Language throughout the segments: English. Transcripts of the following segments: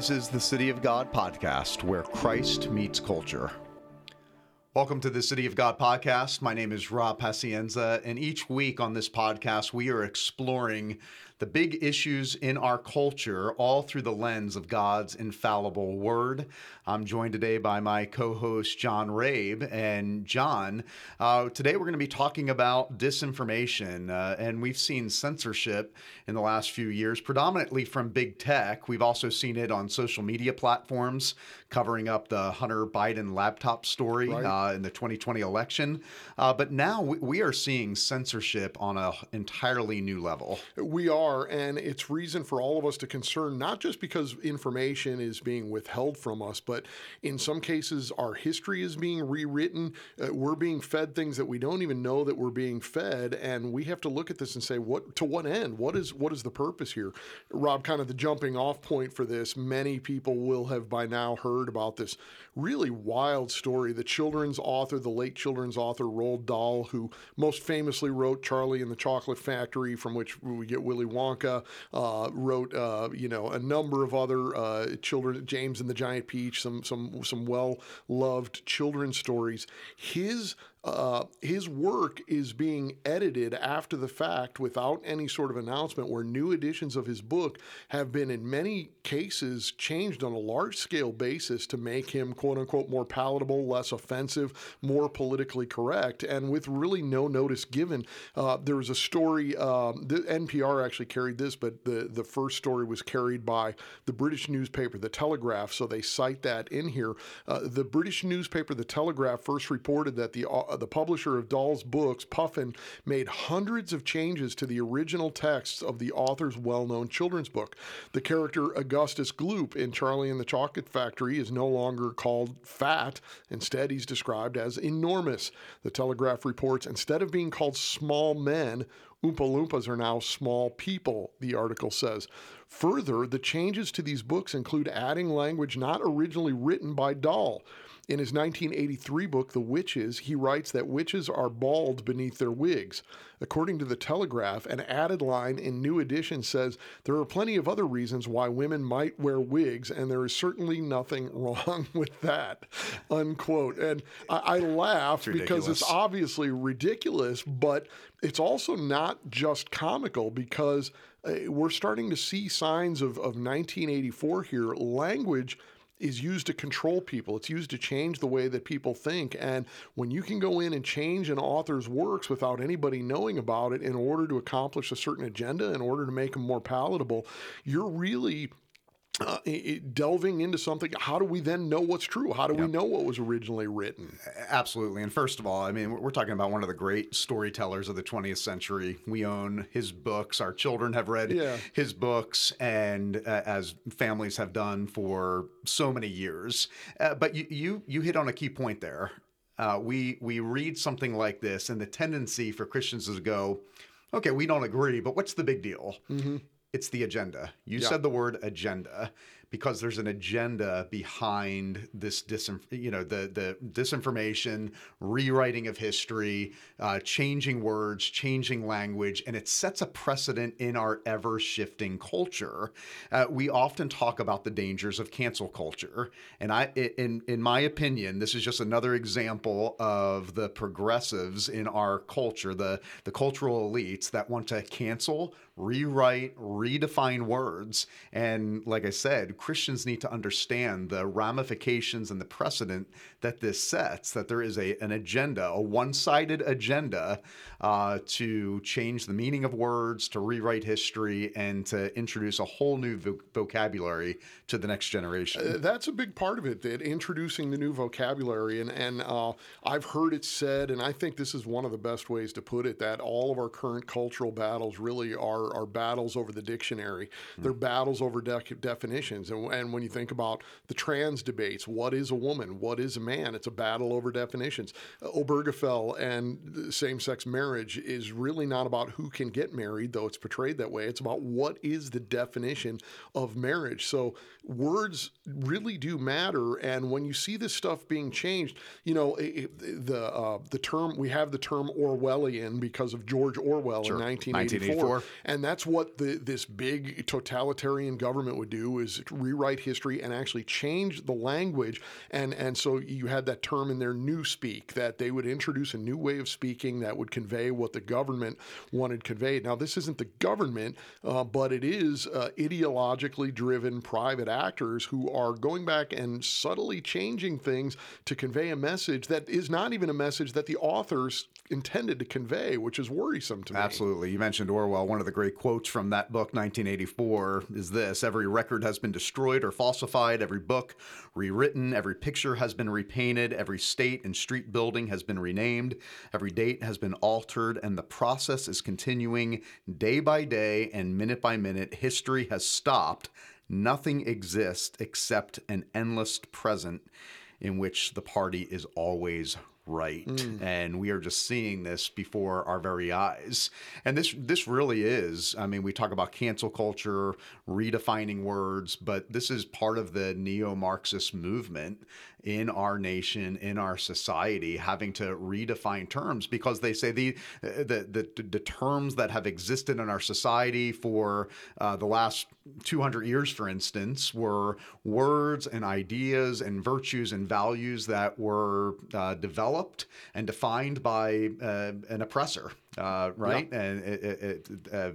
This is the City of God podcast where Christ meets culture. Welcome to the City of God podcast. My name is Rob Pacienza, and each week on this podcast, we are exploring the big issues in our culture, all through the lens of God's infallible word. I'm joined today by my co host, John Rabe. And John, uh, today we're going to be talking about disinformation. Uh, and we've seen censorship in the last few years, predominantly from big tech. We've also seen it on social media platforms, covering up the Hunter Biden laptop story right. uh, in the 2020 election. Uh, but now we, we are seeing censorship on an entirely new level. We are and it's reason for all of us to concern, not just because information is being withheld from us, but in some cases, our history is being rewritten. Uh, we're being fed things that we don't even know that we're being fed, and we have to look at this and say, what to what end? What is what is the purpose here? Rob, kind of the jumping off point for this. Many people will have by now heard about this really wild story. The children's author, the late children's author Roald Dahl, who most famously wrote Charlie and the Chocolate Factory, from which we get Willy Wonka, uh, wrote uh, you know a number of other uh, children, James and the Giant Peach, some some some well loved children's stories. His uh, his work is being edited after the fact without any sort of announcement, where new editions of his book have been, in many cases, changed on a large scale basis to make him, quote unquote, more palatable, less offensive, more politically correct, and with really no notice given. Uh, there was a story, um, the NPR actually carried this, but the, the first story was carried by the British newspaper, The Telegraph, so they cite that in here. Uh, the British newspaper, The Telegraph, first reported that the Uh, the publisher of Dahl's books, Puffin, made hundreds of changes to the original texts of the author's well known children's book. The character Augustus Gloop in Charlie and the Chocolate Factory is no longer called fat. Instead, he's described as enormous. The Telegraph reports instead of being called small men, Oompa Loompas are now small people, the article says. Further, the changes to these books include adding language not originally written by Dahl. In his 1983 book, The Witches, he writes that witches are bald beneath their wigs. According to the Telegraph, an added line in New Edition says there are plenty of other reasons why women might wear wigs, and there is certainly nothing wrong with that. Unquote. And I, I laugh it's because it's obviously ridiculous, but it's also not just comical because uh, we're starting to see signs of, of 1984 here. Language is used to control people. It's used to change the way that people think. And when you can go in and change an author's works without anybody knowing about it in order to accomplish a certain agenda, in order to make them more palatable, you're really uh, delving into something, how do we then know what's true? How do yep. we know what was originally written? Absolutely. And first of all, I mean, we're talking about one of the great storytellers of the 20th century. We own his books. Our children have read yeah. his books, and uh, as families have done for so many years. Uh, but you, you, you hit on a key point there. Uh, we we read something like this, and the tendency for Christians is to go, okay, we don't agree, but what's the big deal? Mm-hmm it's the agenda. You yeah. said the word agenda because there's an agenda behind this disinf- you know the the disinformation, rewriting of history, uh, changing words, changing language, and it sets a precedent in our ever shifting culture. Uh, we often talk about the dangers of cancel culture, and I in in my opinion, this is just another example of the progressives in our culture, the the cultural elites that want to cancel, rewrite, redefine words, and like I said Christians need to understand the ramifications and the precedent that this sets, that there is a, an agenda, a one sided agenda uh, to change the meaning of words, to rewrite history, and to introduce a whole new vo- vocabulary to the next generation. Uh, that's a big part of it, that introducing the new vocabulary. And, and uh, I've heard it said, and I think this is one of the best ways to put it, that all of our current cultural battles really are, are battles over the dictionary. Mm. They're battles over de- definitions. And, and when you think about the trans debates, what is a woman? What is a man? It's a battle over definitions. Uh, Obergefell and same sex marriage is really not about who can get married, though it's portrayed that way. It's about what is the definition of marriage. So words really do matter. And when you see this stuff being changed, you know, it, the, uh, the term, we have the term Orwellian because of George Orwell sure. in 1984. 1984. And that's what the, this big totalitarian government would do is rewrite history and actually change the language. And and so you had that term in their Newspeak, that they would introduce a new way of speaking that would convey what the government wanted conveyed. Now, this isn't the government, uh, but it is uh, ideologically driven private actors who are going back and subtly changing things to convey a message that is not even a message that the authors intended to convey, which is worrisome to me. Absolutely. You mentioned Orwell. One of the great quotes from that book, 1984, is this Every record has been destroyed or falsified, every book rewritten, every picture has been repainted, every state and street building has been renamed, every date has been altered, and the process is continuing day by day and minute by minute. History has stopped. Nothing exists except an endless present in which the party is always right mm. and we are just seeing this before our very eyes and this this really is i mean we talk about cancel culture redefining words but this is part of the neo-marxist movement in our nation, in our society, having to redefine terms because they say the the the, the terms that have existed in our society for uh, the last 200 years, for instance, were words and ideas and virtues and values that were uh, developed and defined by uh, an oppressor uh, right? Yeah. And it, it, it, uh,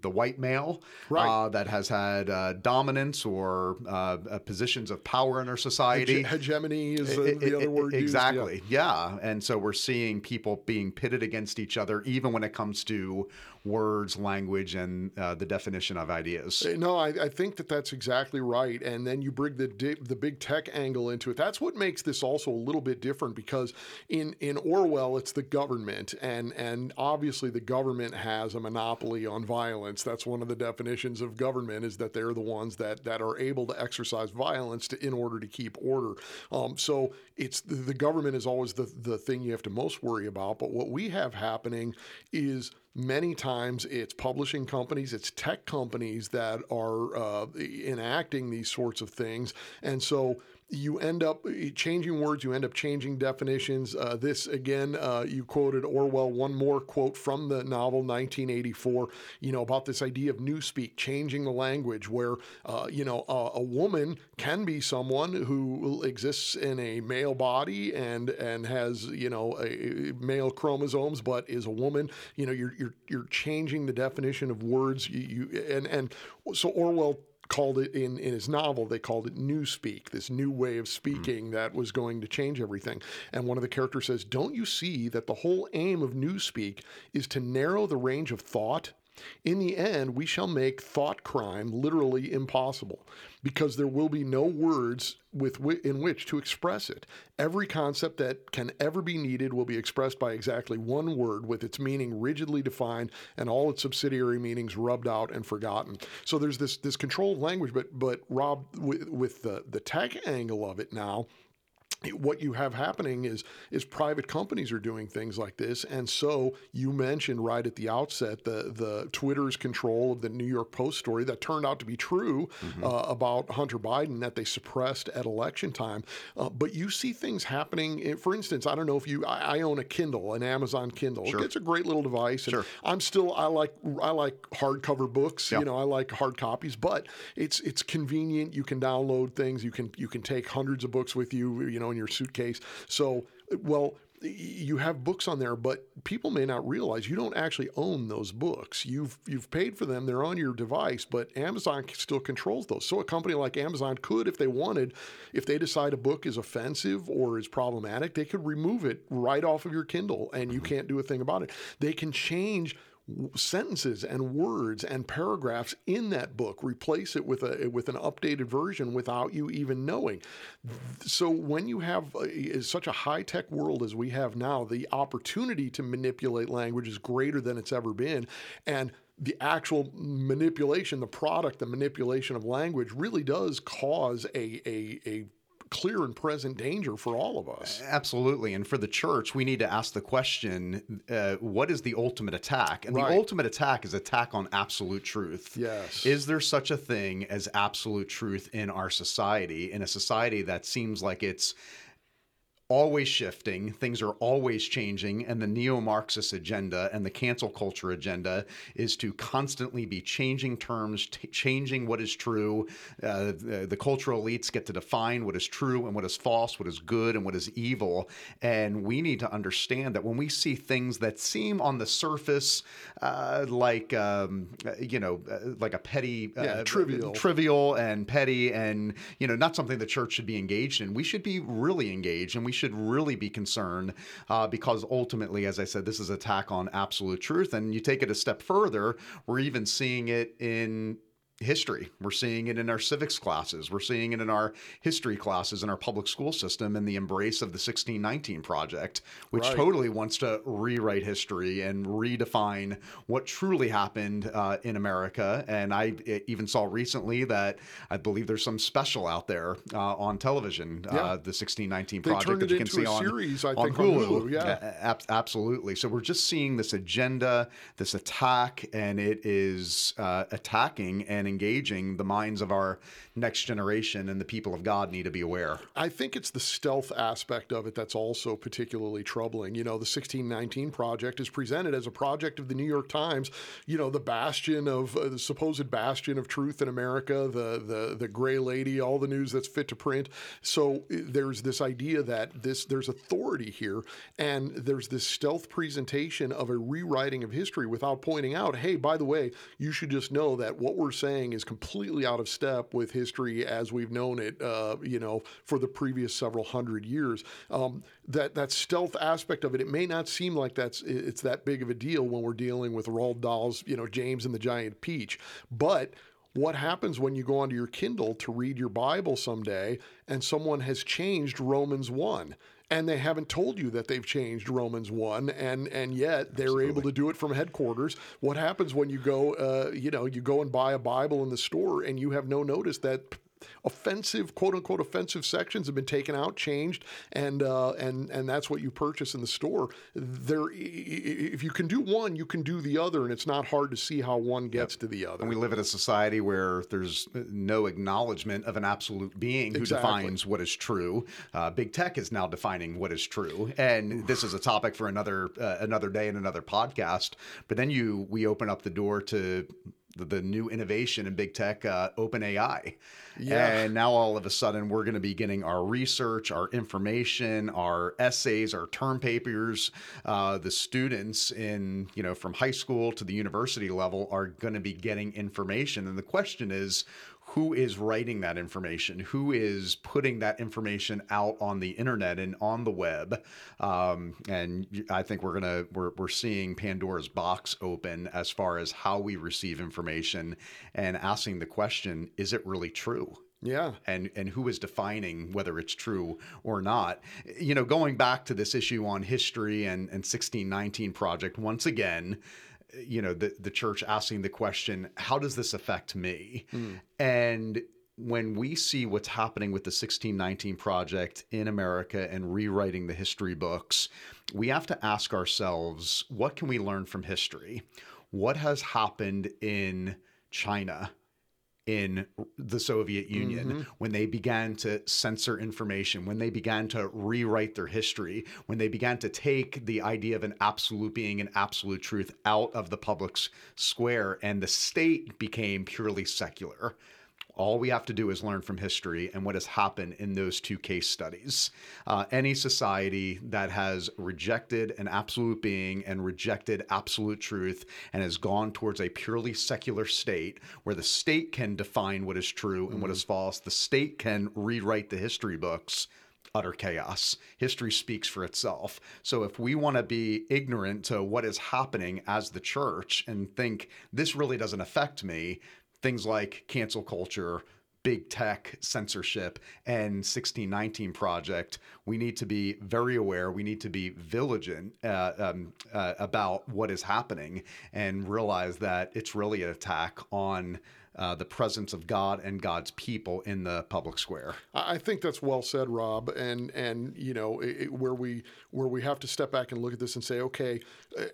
the white male right. uh, that has had uh, dominance or uh, uh, positions of power in our society. Hege- hegemony is the other word. Exactly. Used, yeah. yeah. And so we're seeing people being pitted against each other, even when it comes to words, language, and uh, the definition of ideas. Uh, no, I, I, think that that's exactly right. And then you bring the the big tech angle into it. That's what makes this also a little bit different because in in Orwell, it's the government, and and obviously the government has a monopoly on violence. That's one of the definitions of government is that they're the ones that that are able to exercise violence to, in order to keep order. Um, so it's the, the government is always the the thing you have to most worry about. But what we have happening is Many times it's publishing companies, it's tech companies that are uh, enacting these sorts of things. And so you end up eh, changing words, you end up changing definitions. Uh, this, again, uh, you quoted Orwell, one more quote from the novel 1984, you know, about this idea of newspeak, changing the language, where, uh, you know, a woman can be someone who exists in a male body and and has, you know, a, male chromosomes, but is a woman. You know, you're, you're, you're changing the definition of words. You, you and, and so Orwell called it in, in his novel, they called it Newspeak, this new way of speaking mm-hmm. that was going to change everything. And one of the characters says, Don't you see that the whole aim of Newspeak is to narrow the range of thought in the end, we shall make thought crime literally impossible because there will be no words with in which to express it. Every concept that can ever be needed will be expressed by exactly one word with its meaning rigidly defined and all its subsidiary meanings rubbed out and forgotten. So there's this this controlled language, but but Rob with, with the the tech angle of it now what you have happening is is private companies are doing things like this. And so you mentioned right at the outset the the twitter's control of the new york post story that turned out to be true mm-hmm. uh, about hunter biden that they suppressed at election time. Uh, but you see things happening. Eh, for instance i don't know if you i, I own a kindle an amazon kindle. Sure. it's a great little device sure. i'm still i like i like hardcover books you know i like hard copies but it's it's convenient. You can download things. You can you can take hundreds of books with you you know know, in your suitcase. So, well, you have books on there, but people may not realize you don't actually own those books. You've you've paid for them; they're on your device, but Amazon still controls those. So a company like Amazon could, if they wanted, if they decide a book is offensive or is problematic, they could remove it right off of your Kindle, and you mm-hmm. can't do a thing about it. They can change sentences and words and paragraphs in that book replace it with a with an updated version without you even knowing. So when you have a, such a high-tech world as we have now the opportunity to manipulate language is greater than it's ever been. And the actual manipulation, the product, the manipulation of language really does cause a, a, a clear and present danger for all of us. Absolutely. And for the church, we need to ask the question uh, what is the ultimate attack? And right. the ultimate attack is attack on absolute truth. Yes. Is there such a thing as absolute truth in our society, in a society that seems like it's always shifting, things are always changing, and the neo Marxist agenda and the cancel culture agenda is to constantly be changing terms, t- changing what is true. Uh, the, the, cultural elites get to define what is true and what is false, what is good and what is evil. And we need to understand that when we see things that seem on the surface uh, like, um, you know, uh, like a petty, uh, trivial. trivial and petty, and, you know, not something the church should be engaged in, we should be really engaged and we should really be concerned uh, because ultimately, as I said, this is attack on absolute truth. And you take it a step further, we're even seeing it in history. We're seeing it in our civics classes. We're seeing it in our history classes in our public school system in the embrace of the 1619 Project, which right. totally wants to rewrite history and redefine what truly happened uh, in America. And I even saw recently that I believe there's some special out there uh, on television, uh, yeah. uh, the 1619 they Project that you can see on, series, on, Hulu. on Hulu. Yeah, ab- absolutely. So we're just seeing this agenda, this attack, and it is uh, attacking and engaging the minds of our next generation and the people of God need to be aware. I think it's the stealth aspect of it that's also particularly troubling. You know, the 1619 project is presented as a project of the New York Times, you know, the bastion of uh, the supposed bastion of truth in America, the the the gray lady, all the news that's fit to print. So uh, there's this idea that this there's authority here and there's this stealth presentation of a rewriting of history without pointing out, "Hey, by the way, you should just know that what we're saying is completely out of step with his history as we've known it, uh, you know, for the previous several hundred years. Um, that that stealth aspect of it, it may not seem like that's it's that big of a deal when we're dealing with Roald Dahl's, you know, James and the Giant Peach, but what happens when you go onto your Kindle to read your Bible someday and someone has changed Romans 1? And they haven't told you that they've changed Romans one, and and yet they're Absolutely. able to do it from headquarters. What happens when you go, uh, you know, you go and buy a Bible in the store and you have no notice that offensive, quote unquote, offensive sections have been taken out, changed, and uh, and and that's what you purchase in the store. There, if you can do one, you can do the other, and it's not hard to see how one gets yep. to the other. And we live in a society where there's no acknowledgement of an absolute being who exactly. defines what is true. Uh, big tech is now defining what is true, and this is a topic for another uh, another day and another podcast. But then you we open up the door to the, the new innovation in big tech, uh, OpenAI. Yeah. And now all of a sudden, we're going to be getting our research, our information, our essays, our term papers. Uh, the students in, you know, from high school to the university level are going to be getting information. And the question is, who is writing that information, who is putting that information out on the internet and on the web. Um, and I think we're gonna we're we're seeing Pandora's box open as far as how we receive information and asking the question: Is it really true? Yeah. And and who is defining whether it's true or not. You know, going back to this issue on history and, and 1619 project, once again, you know the the church asking the question how does this affect me? Mm. and when we see what's happening with the 1619 project in America and rewriting the history books we have to ask ourselves what can we learn from history? What has happened in China in the Soviet Union mm-hmm. when they began to censor information, when they began to rewrite their history, when they began to take the idea of an absolute being and absolute truth out of the public square, and the state became purely secular. All we have to do is learn from history and what has happened in those two case studies. Uh, any society that has rejected an absolute being and rejected absolute truth and has gone towards a purely secular state where the state can define what is true and mm-hmm. what is false, the state can rewrite the history books utter chaos. History speaks for itself. So if we want to be ignorant to what is happening as the church and think this really doesn't affect me, things like cancel culture, big tech censorship and 1619 project we need to be very aware we need to be vigilant uh, um, uh, about what is happening and realize that it's really an attack on uh, the presence of God and God's people in the public square. I think that's well said, Rob. And and you know it, where we where we have to step back and look at this and say, okay,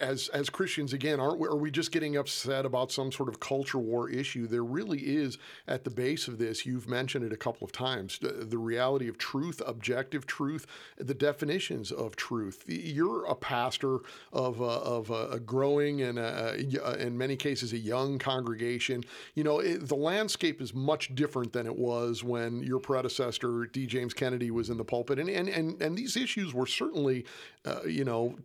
as as Christians again, aren't we, are we just getting upset about some sort of culture war issue? There really is at the base of this. You've mentioned it a couple of times. The reality of truth, objective truth, the definitions of truth. You're a pastor of a, of a growing and a, in many cases a young congregation. You know. It, the landscape is much different than it was when your predecessor, D. James Kennedy, was in the pulpit. And, and, and, and these issues were certainly, uh, you know,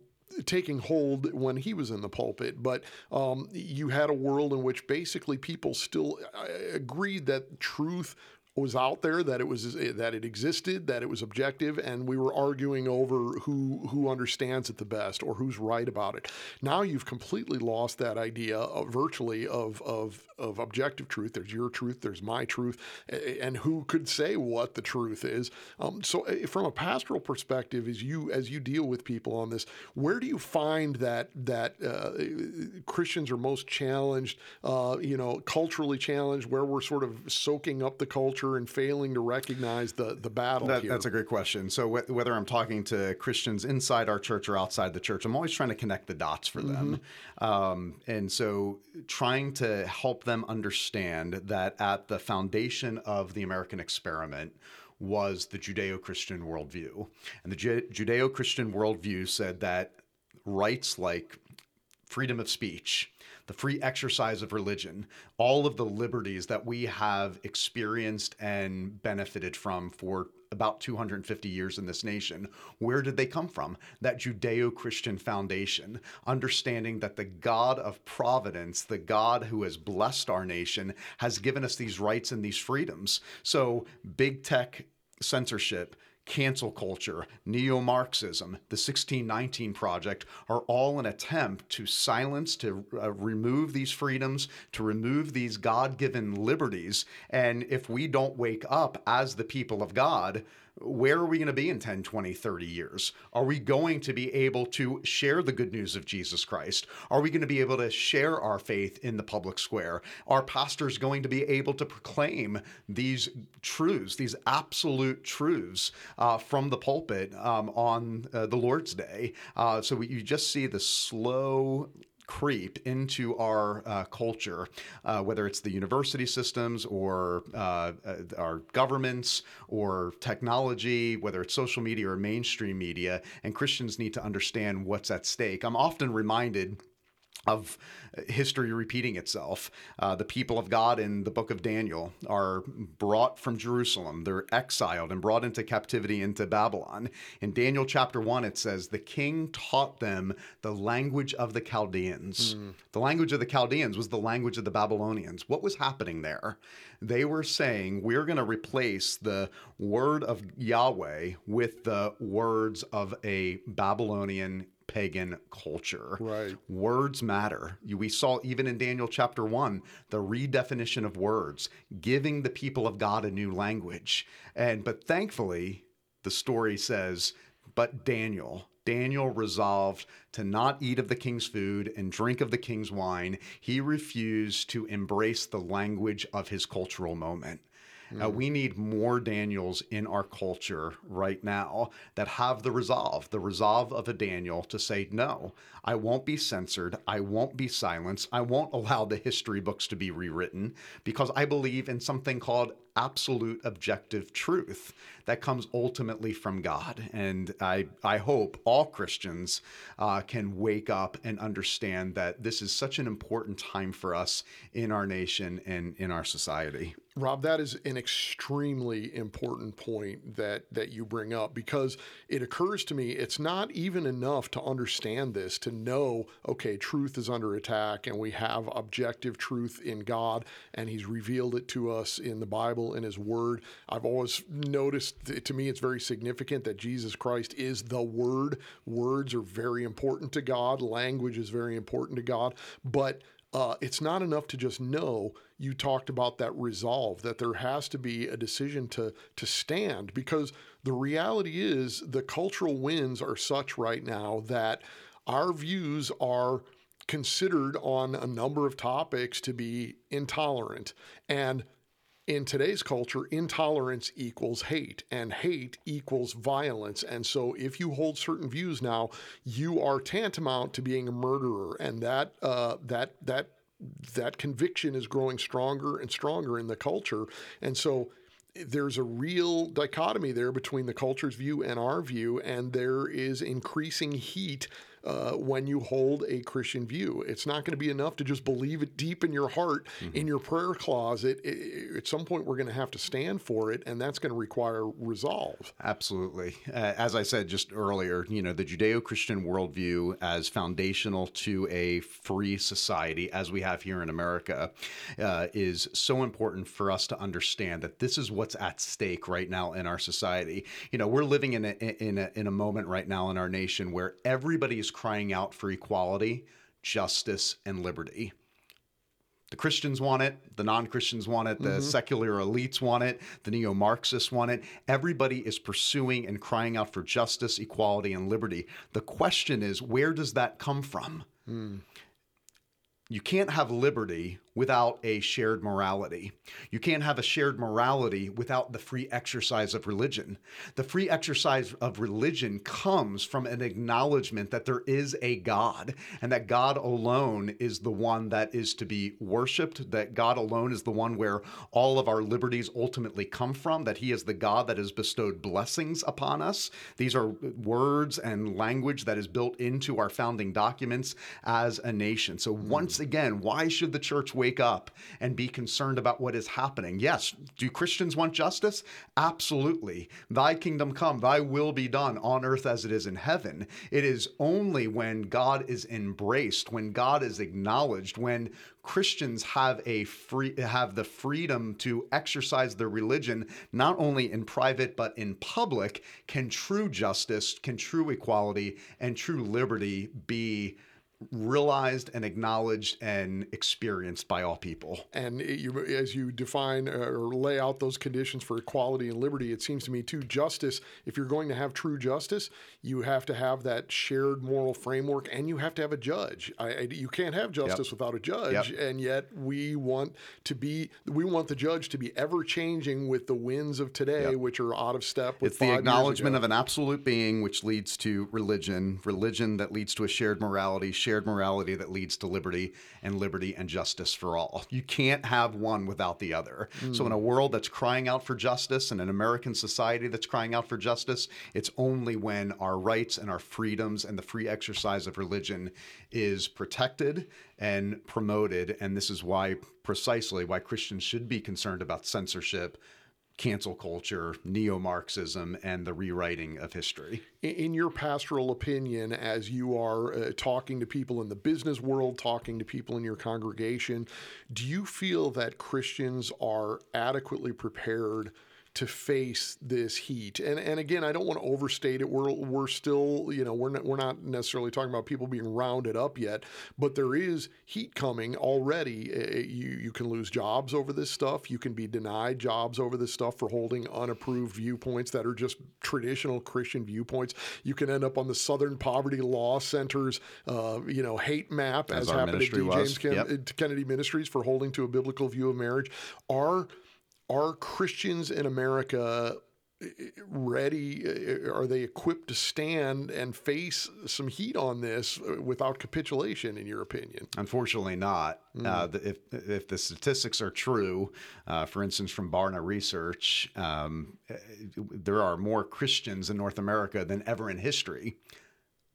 taking hold when he was in the pulpit. But um, you had a world in which basically people still uh, agreed that truth was out there, that it was that it existed, that it was objective, and we were arguing over who who understands it the best or who's right about it. Now you've completely lost that idea of, virtually of of of objective truth. There's your truth, there's my truth, and who could say what the truth is. Um, so, from a pastoral perspective, as you as you deal with people on this, where do you find that that uh, Christians are most challenged? Uh, you know, culturally challenged, where we're sort of soaking up the culture and failing to recognize the the battle. That, that's a great question. So, wh- whether I'm talking to Christians inside our church or outside the church, I'm always trying to connect the dots for mm-hmm. them, um, and so trying to help them understand that at the foundation of the American experiment was the Judeo Christian worldview. And the Judeo Christian worldview said that rights like freedom of speech, the free exercise of religion, all of the liberties that we have experienced and benefited from for about 250 years in this nation. Where did they come from? That Judeo Christian foundation, understanding that the God of providence, the God who has blessed our nation, has given us these rights and these freedoms. So, big tech censorship cancel culture, neo Marxism, the 1619 Project are all an attempt to silence, to uh, remove these freedoms, to remove these God given liberties. And if we don't wake up as the people of God, where are we going to be in 10, 20, 30 years? Are we going to be able to share the good news of Jesus Christ? Are we going to be able to share our faith in the public square? Are pastors going to be able to proclaim these truths, these absolute truths uh, from the pulpit um, on uh, the Lord's Day? Uh, so we, you just see the slow creep into our uh, culture, uh, whether it's the university systems or uh, uh, our governments or technology, whether it's social media or mainstream media. And Christians need to understand what's at stake. I'm often reminded of history repeating itself. Uh, the people of God in the book of Daniel are brought from Jerusalem. They're exiled and brought into captivity into Babylon. In Daniel chapter 1, it says, The king taught them the language of the Chaldeans. Mm. The language of the Chaldeans was the language of the Babylonians. What was happening there? They were saying, We're going to replace the word of Yahweh with the words of a Babylonian pagan culture. Right. Words matter. We saw even in Daniel chapter 1 the redefinition of words, giving the people of God a new language. And but thankfully, the story says, but Daniel, Daniel resolved to not eat of the king's food and drink of the king's wine. He refused to embrace the language of his cultural moment. Mm. Uh, we need more Daniels in our culture right now that have the resolve, the resolve of a Daniel to say, no, I won't be censored. I won't be silenced. I won't allow the history books to be rewritten because I believe in something called absolute objective truth that comes ultimately from God. And I, I hope all Christians uh, can wake up and understand that this is such an important time for us in our nation and in our society. Rob, that is an extremely important point that that you bring up because it occurs to me it's not even enough to understand this to know okay truth is under attack and we have objective truth in God and He's revealed it to us in the Bible in His Word. I've always noticed to me it's very significant that Jesus Christ is the Word. Words are very important to God. Language is very important to God, but uh, it's not enough to just know. You talked about that resolve that there has to be a decision to to stand because the reality is the cultural winds are such right now that our views are considered on a number of topics to be intolerant. And in today's culture, intolerance equals hate, and hate equals violence. And so, if you hold certain views now, you are tantamount to being a murderer, and that uh, that that that conviction is growing stronger and stronger in the culture. And so, there's a real dichotomy there between the culture's view and our view, and there is increasing heat uh, when you hold a Christian view. It's not going to be enough to just believe it deep in your heart, mm-hmm. in your prayer closet. It, it, at some point, we're going to have to stand for it, and that's going to require resolve. Absolutely. Uh, as I said just earlier, you know, the Judeo Christian worldview as foundational to a free society, as we have here in America, uh, is so important for us to understand that this is what's at stake right now in our society. You know, we're living in a, in a, in a moment right now in our nation where everybody is crying out for equality, justice, and liberty. The Christians want it, the non Christians want it, the mm-hmm. secular elites want it, the neo Marxists want it. Everybody is pursuing and crying out for justice, equality, and liberty. The question is where does that come from? Mm. You can't have liberty without a shared morality. You can't have a shared morality without the free exercise of religion. The free exercise of religion comes from an acknowledgement that there is a God and that God alone is the one that is to be worshiped, that God alone is the one where all of our liberties ultimately come from, that He is the God that has bestowed blessings upon us. These are words and language that is built into our founding documents as a nation. So, once again, why should the church wake up and be concerned about what is happening. Yes, do Christians want justice? Absolutely. Thy kingdom come, thy will be done on earth as it is in heaven. It is only when God is embraced, when God is acknowledged, when Christians have a free have the freedom to exercise their religion not only in private but in public can true justice, can true equality and true liberty be realized and acknowledged and experienced by all people. And you, as you define uh, or lay out those conditions for equality and liberty, it seems to me too justice. If you're going to have true justice, you have to have that shared moral framework, and you have to have a judge. I, I, you can't have justice yep. without a judge, yep. and yet we want to be we want the judge to be ever changing with the winds of today, yep. which are out of step. with It's the acknowledgement of an absolute being, which leads to religion, religion that leads to a shared morality shared morality that leads to liberty, and liberty and justice for all. You can't have one without the other. Mm. So, in a world that's crying out for justice, and an American society that's crying out for justice, it's only when our rights and our freedoms and the free exercise of religion is protected and promoted. And this is why, precisely, why Christians should be concerned about censorship cancel culture, neo Marxism, and the rewriting of history. In your pastoral opinion, as you are uh, talking to people in the business world, talking to people in your congregation, do you feel that Christians are adequately prepared? To face this heat. And and again, I don't want to overstate it. We're we're still, you know, we're not we're not necessarily talking about people being rounded up yet, but there is heat coming already. Uh, you you can lose jobs over this stuff. You can be denied jobs over this stuff for holding unapproved viewpoints that are just traditional Christian viewpoints. You can end up on the Southern Poverty Law Center's, uh, you know, hate map as, as happened at D. James Ken- yep. Kennedy Ministries for holding to a biblical view of marriage. Are are Christians in America eh, ready? Eh, are they equipped to stand and face some heat on this without capitulation, in your opinion? Unfortunately, not. Mm. Uh, if, if the statistics are true, uh, for instance, from Barna Research, um, eh, there are more Christians in North America than ever in history.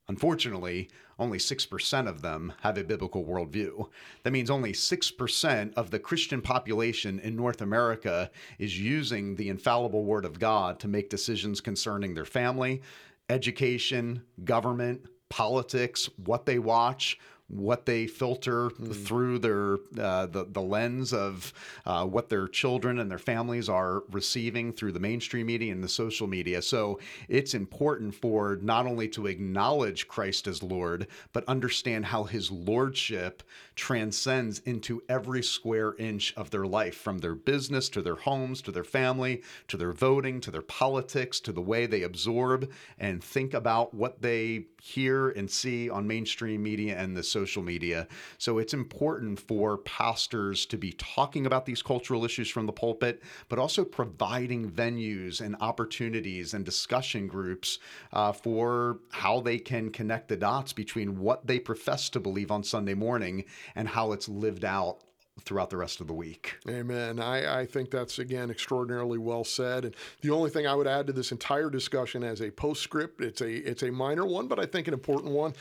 Unfortunately, only 6% of them have a biblical worldview. That means only 6% of the Christian population in North America is using the infallible Word of God to make decisions concerning their family, education, government, politics, what they watch, what they filter mm. through their uh, the the lens of uh, what their children and their families are receiving through the mainstream media and the social media. So it's important for not only to acknowledge Christ as Lord, but understand how His lordship transcends into every square inch of their life, from their business to their homes to their family to their voting to their politics to the way they absorb and think about what they hear and see on mainstream media and the social media. So it's important for pastors to be talking about these cultural issues from the pulpit, but also providing venues and opportunities and discussion groups uh, for how they can connect the dots between what they profess to believe on Sunday morning and how it's lived out throughout the rest of the week. Amen. I, I think that's, again, extraordinarily well said. And the only thing I would add to this entire discussion as a postscript, it's a, it's a minor one, but I think an important one.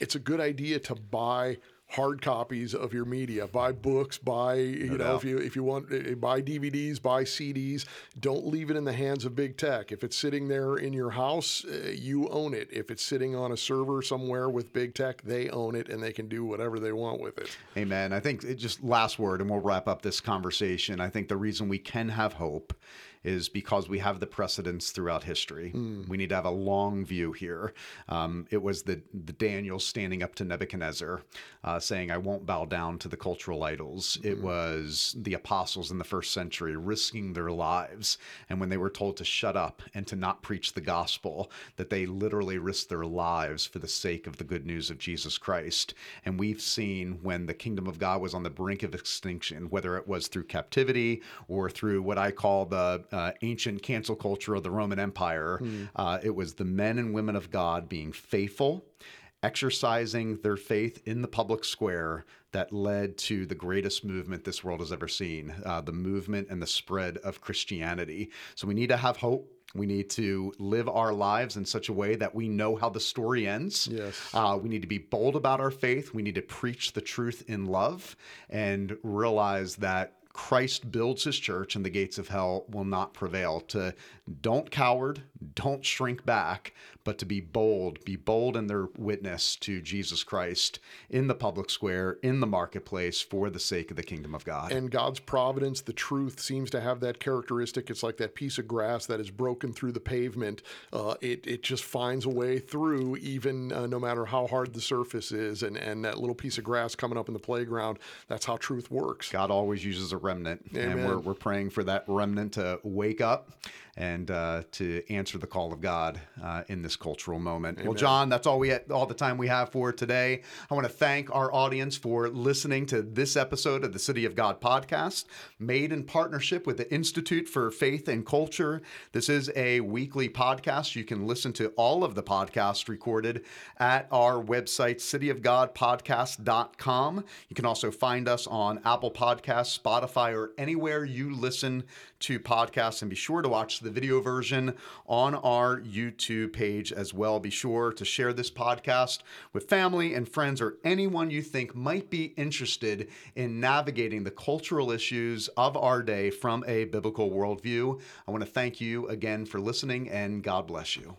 It's a good idea to buy hard copies of your media. Buy books, buy you no know doubt. if you if you want eh, buy DVDs, buy CDs. Don't leave it in the hands of big tech. If it's sitting there in your house, uh, you own it. If it's sitting on a server somewhere with big tech, they own it and they can do whatever they want with it. Amen. I think it just last word and we'll wrap up this conversation. I think the reason we can have hope is because we have the precedents throughout history. Mm. We need to have a long view here. Um, it was the, the Daniel standing up to Nebuchadnezzar, uh, saying, I won't bow down to the cultural idols. Mm. It hmm. was the apostles in the first century risking their lives. And when they were told to shut up and to not preach the gospel, that they literally risked their lives for the sake of the good news of Jesus Christ. And we've seen when the kingdom of God was on the brink of extinction, whether it was through captivity or through what I call the uh, ancient cancel culture of the Roman Empire. Mm. Uh, it was the men and women of God being faithful, exercising their faith in the public square that led to the greatest movement this world has ever seen uh, the movement and the spread of Christianity. So we need to have hope. We need to live our lives in such a way that we know how the story ends. Yes. Uh, we need to be bold about our faith. We need to preach the truth in love and realize that Christ builds his church and the gates of hell will not prevail. To don't coward, don't shrink back, but to be bold, be bold in their witness to Jesus Christ in the public square, in the marketplace for the sake of the kingdom of God. And God's providence, the truth seems to have that characteristic. It's like that piece of grass that is broken through the pavement. Uh, it, it just finds a way through, even uh, no matter how hard the surface is. And, and that little piece of grass coming up in the playground, that's how truth works. God always uses a remnant. Amen. And we're, we're praying for that remnant to wake up and uh, to answer the call of God uh, in this cultural moment. Amen. Well, John, that's all we had, all the time we have for today. I want to thank our audience for listening to this episode of the City of God podcast, made in partnership with the Institute for Faith and Culture. This is a weekly podcast. You can listen to all of the podcasts recorded at our website, cityofgodpodcast.com. You can also find us on Apple Podcasts, Spotify, or anywhere you listen to podcasts. And be sure to watch the video version on our YouTube page as well. Be sure to share this podcast with family and friends or anyone you think might be interested in navigating the cultural issues of our day from a biblical worldview. I want to thank you again for listening and God bless you.